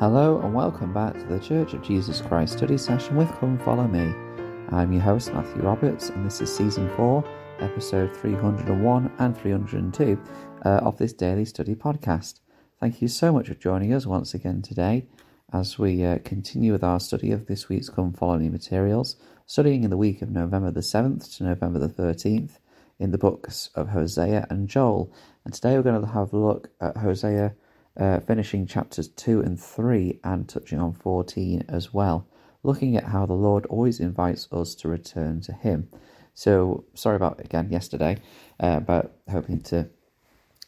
Hello and welcome back to the Church of Jesus Christ study session with Come Follow Me. I'm your host Matthew Roberts and this is season 4, episode 301 and 302 uh, of this daily study podcast. Thank you so much for joining us once again today as we uh, continue with our study of this week's Come Follow Me materials, studying in the week of November the 7th to November the 13th in the books of Hosea and Joel. And today we're going to have a look at Hosea uh, finishing chapters 2 and 3 and touching on 14 as well, looking at how the Lord always invites us to return to Him. So, sorry about again yesterday, uh, but hoping to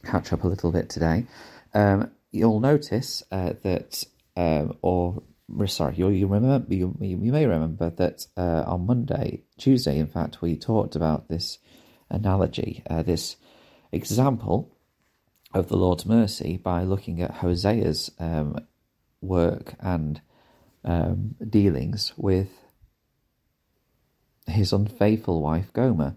catch up a little bit today. Um, you'll notice uh, that, um, or sorry, you, you remember you, you may remember that uh, on Monday, Tuesday, in fact, we talked about this analogy, uh, this example of the Lord's mercy by looking at Hosea's um, work and um, dealings with his unfaithful wife Gomer.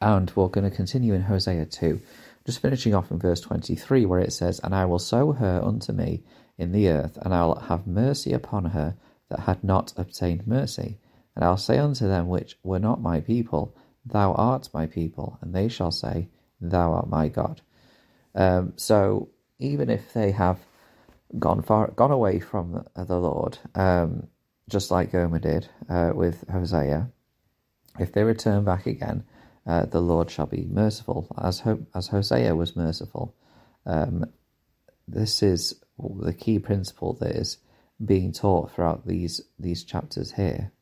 And we're going to continue in Hosea 2, just finishing off in verse 23, where it says, And I will sow her unto me in the earth, and I will have mercy upon her that had not obtained mercy. And I'll say unto them which were not my people, Thou art my people, and they shall say, Thou art my God. Um, so even if they have gone far, gone away from the Lord, um, just like Gomer did uh, with Hosea, if they return back again, uh, the Lord shall be merciful, as Ho- as Hosea was merciful. Um, this is the key principle that is being taught throughout these these chapters here.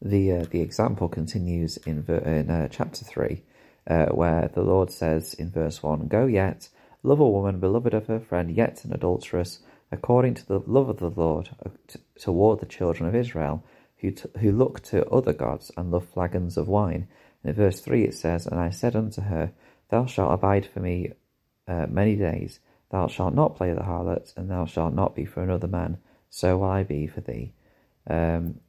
The uh, the example continues in in uh, chapter three, uh, where the Lord says in verse 1 Go yet, love a woman beloved of her friend, yet an adulteress, according to the love of the Lord uh, t- toward the children of Israel, who, t- who look to other gods and love flagons of wine. And in verse 3 it says, And I said unto her, Thou shalt abide for me uh, many days, thou shalt not play the harlot, and thou shalt not be for another man, so will I be for thee. Um,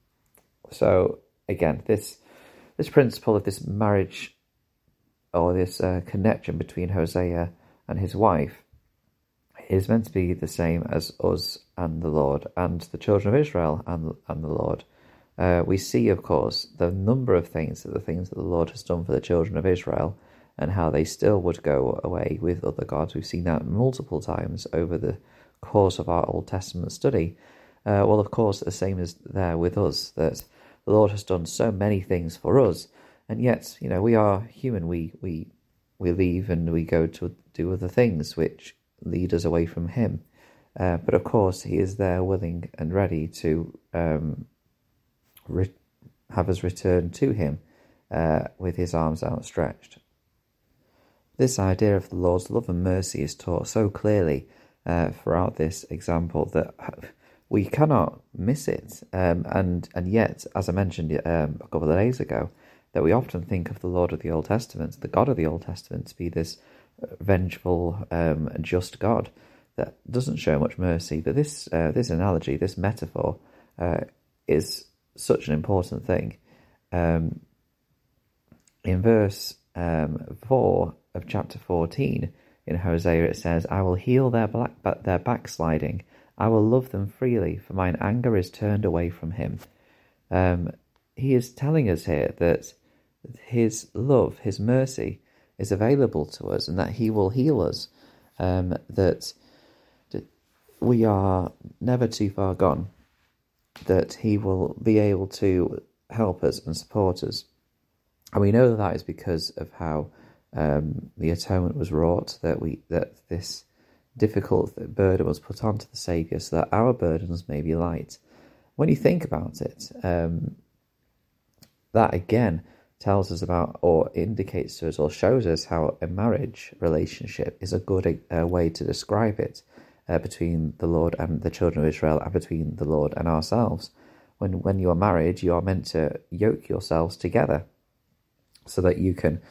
so again, this this principle of this marriage or this uh, connection between Hosea and his wife is meant to be the same as us and the Lord and the children of Israel and, and the Lord. Uh, we see, of course, the number of things that the things that the Lord has done for the children of Israel and how they still would go away with other gods. We've seen that multiple times over the course of our Old Testament study. Uh, well, of course, the same is there with us, that the Lord has done so many things for us and yet you know we are human. We we we leave and we go to do other things which lead us away from him. Uh, but of course he is there willing and ready to um, re- have us return to him uh, with his arms outstretched. This idea of the lord's love and mercy is taught so clearly uh, throughout this example that we cannot miss it. Um, and and yet as i mentioned um, a couple of days ago that we often think of the Lord of the Old Testament, the God of the Old Testament, to be this uh, vengeful um, just God that doesn't show much mercy. But this uh, this analogy, this metaphor, uh, is such an important thing. Um, in verse um, four of chapter fourteen in Hosea, it says, "I will heal their black, their backsliding. I will love them freely, for mine anger is turned away from him." Um, he is telling us here that his love, His mercy is available to us and that He will heal us, um, that, that we are never too far gone, that He will be able to help us and support us. And we know that, is because of how um, the atonement was wrought, that we that this difficult burden was put onto the Saviour so that our burdens may be light. When you think about it, um, that again tells us about or indicates to us or shows us how a marriage relationship is a good uh, way to describe it uh, between the Lord and the children of Israel and between the Lord and ourselves. When, when you are married, you are meant to yoke yourselves together so that you can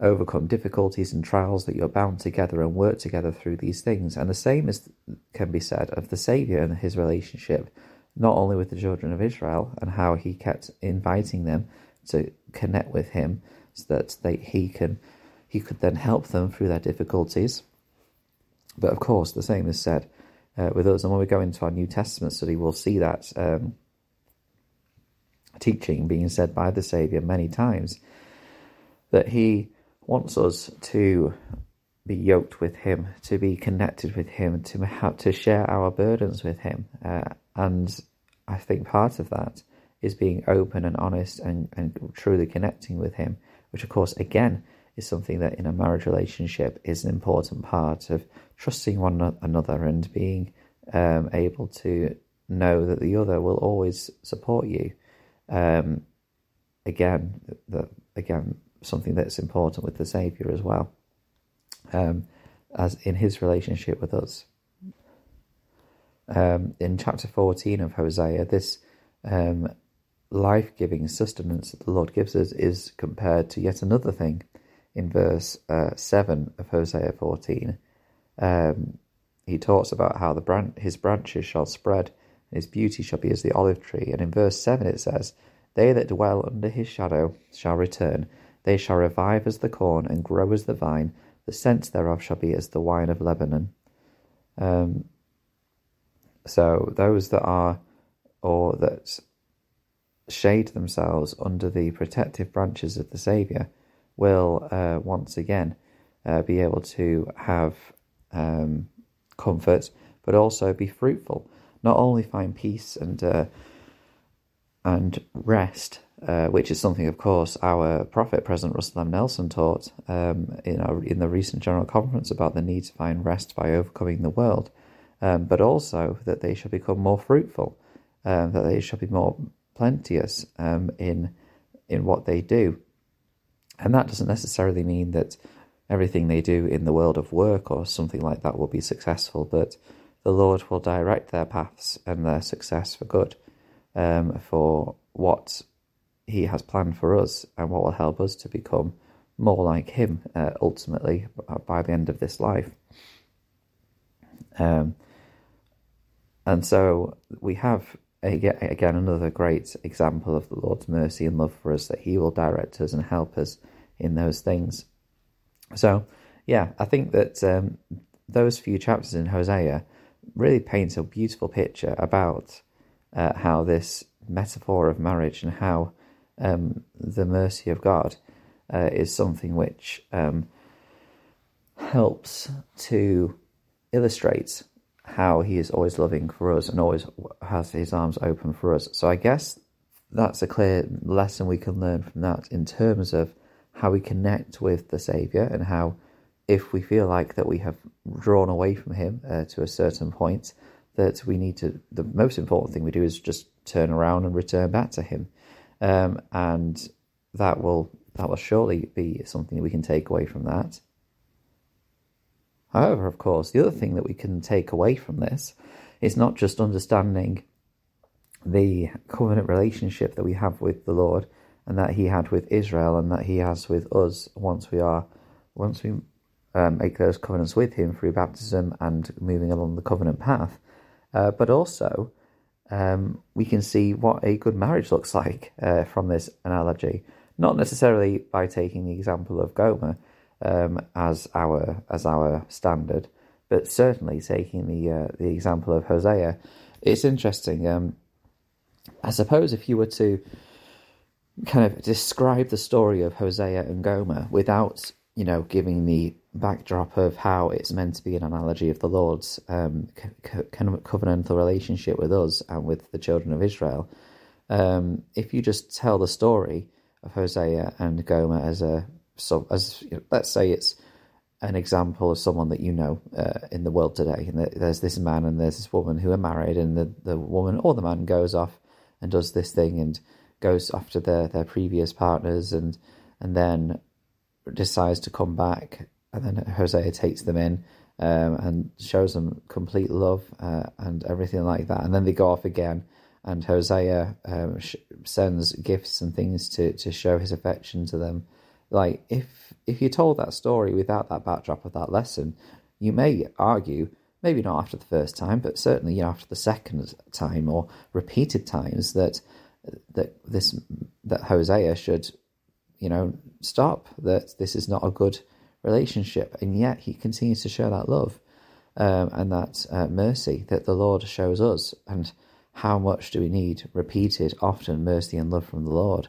overcome difficulties and trials that you're bound together and work together through these things. And the same is, can be said of the Saviour and his relationship, not only with the children of Israel and how he kept inviting them to connect with him so that they, he can he could then help them through their difficulties. But of course, the same is said uh, with us. And when we go into our New Testament study, we'll see that um, teaching being said by the Saviour many times that He wants us to be yoked with Him, to be connected with Him, to have to share our burdens with Him. Uh, and I think part of that is being open and honest and, and truly connecting with Him, which, of course, again, is something that in a marriage relationship is an important part of trusting one another and being um, able to know that the other will always support you. Um, again, again, something that's important with the Savior as well, um, as in his relationship with us. Um, in chapter 14 of Hosea, this um, life giving sustenance that the Lord gives us is compared to yet another thing in verse uh, 7 of Hosea 14. Um, he talks about how the bran- his branches shall spread, and his beauty shall be as the olive tree. And in verse 7 it says, They that dwell under his shadow shall return. They shall revive as the corn and grow as the vine. The scent thereof shall be as the wine of Lebanon. Um, so those that are, or that shade themselves under the protective branches of the Saviour, will uh, once again uh, be able to have um, comfort, but also be fruitful. Not only find peace and uh, and rest, uh, which is something, of course, our prophet, President Russell M. Nelson, taught um, in our, in the recent General Conference about the need to find rest by overcoming the world, um, but also that they shall become more fruitful, um, that they shall be more plenteous um, in in what they do. And that doesn't necessarily mean that everything they do in the world of work or something like that will be successful, but the Lord will direct their paths and their success for good, um, for what He has planned for us and what will help us to become more like Him uh, ultimately by the end of this life. Um, and so we have again another great example of the Lord's mercy and love for us that He will direct us and help us in those things. So, yeah, I think that um, those few chapters in Hosea really paint a beautiful picture about uh, how this metaphor of marriage and how um, the mercy of God uh, is something which um, helps to illustrate how he is always loving for us and always has his arms open for us. So I guess that's a clear lesson we can learn from that in terms of how we connect with the Saviour and how, if we feel like that we have drawn away from Him uh, to a certain point, that we need to. The most important thing we do is just turn around and return back to Him, um, and that will that will surely be something we can take away from that. However, of course, the other thing that we can take away from this is not just understanding the covenant relationship that we have with the Lord and that He had with Israel and that He has with us once we are once we um, make those covenants with Him through baptism and moving along the covenant path, uh, but also um, we can see what a good marriage looks like uh, from this analogy. Not necessarily by taking the example of Gomer, um, as our as our standard, but certainly taking the uh, the example of Hosea, it's interesting. Um, I suppose if you were to kind of describe the story of Hosea and Gomer without you know giving the backdrop of how it's meant to be an analogy of the Lord's um, kind of covenantal relationship with us and with the children of Israel. Um, if you just tell the story of Hosea and Gomer as a so as you know, let's say it's an example of someone that you know uh, in the world today, and there's this man and there's this woman who are married, and the, the woman or the man goes off and does this thing and goes after their, their previous partners, and and then decides to come back, and then Hosea takes them in um, and shows them complete love uh, and everything like that, and then they go off again. And Hosea um, sh- sends gifts and things to, to show his affection to them, like if if you told that story without that backdrop of that lesson, you may argue, maybe not after the first time, but certainly you know, after the second time or repeated times that that this that Hosea should, you know, stop. That this is not a good relationship, and yet he continues to show that love. um, and that uh, mercy that the Lord shows us. And how much do we need repeated, often mercy and love from the Lord?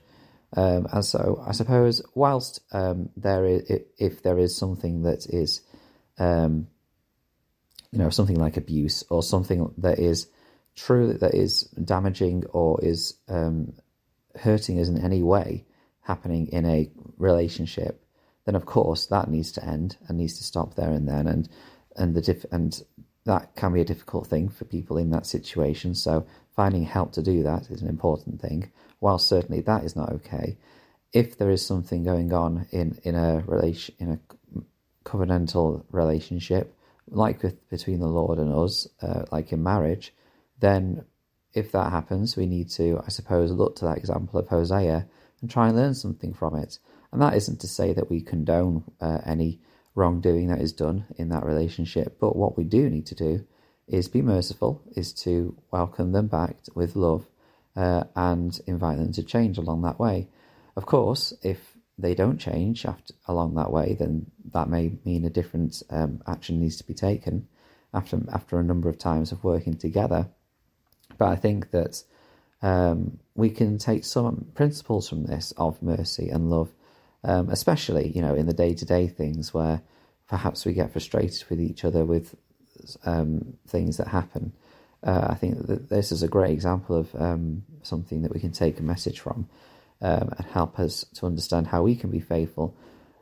Um, and so, I suppose, whilst um, there is, if there is something that is, um, you know, something like abuse or something that is true that is damaging or is um, hurting us in any way happening in a relationship, then of course that needs to end and needs to stop there and then. And and the diff- and that can be a difficult thing for people in that situation. So finding help to do that is an important thing. While certainly that is not okay, if there is something going on in in a relation in a covenantal relationship, like with between the Lord and us, uh, like in marriage, then if that happens, we need to, I suppose, look to that example of Hosea and try and learn something from it. And that isn't to say that we condone uh, any wrongdoing that is done in that relationship, but what we do need to do is be merciful, is to welcome them back with love uh, and invite them to change along that way. Of course, if they don't change after, along that way, then that may mean a different um, action needs to be taken after after a number of times of working together. But I think that um, we can take some principles from this of mercy and love, um, especially you know in the day to day things where perhaps we get frustrated with each other with um, things that happen. Uh, I think that this is a great example of um, something that we can take a message from um, and help us to understand how we can be faithful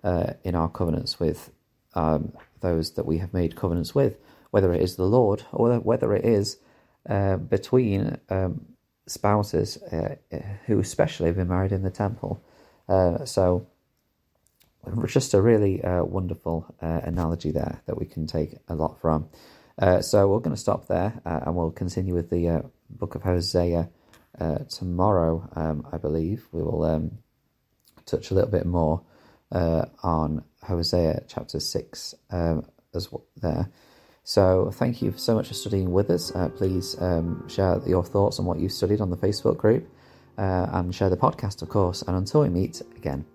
uh, in our covenants with um, those that we have made covenants with, whether it is the Lord or whether it is uh, between um, spouses uh, who especially have been married in the temple. Uh, so, just a really uh, wonderful uh, analogy there that we can take a lot from. Uh, so, we're going to stop there and we'll continue with the book of Hosea tomorrow, um, I believe. We will um, touch a little bit more on Hosea chapter 6 um, as well there. So thank you so much for studying with us. Uh, please um, share your thoughts on what you studied on the Facebook group uh, and share the podcast, of course. And until we meet again.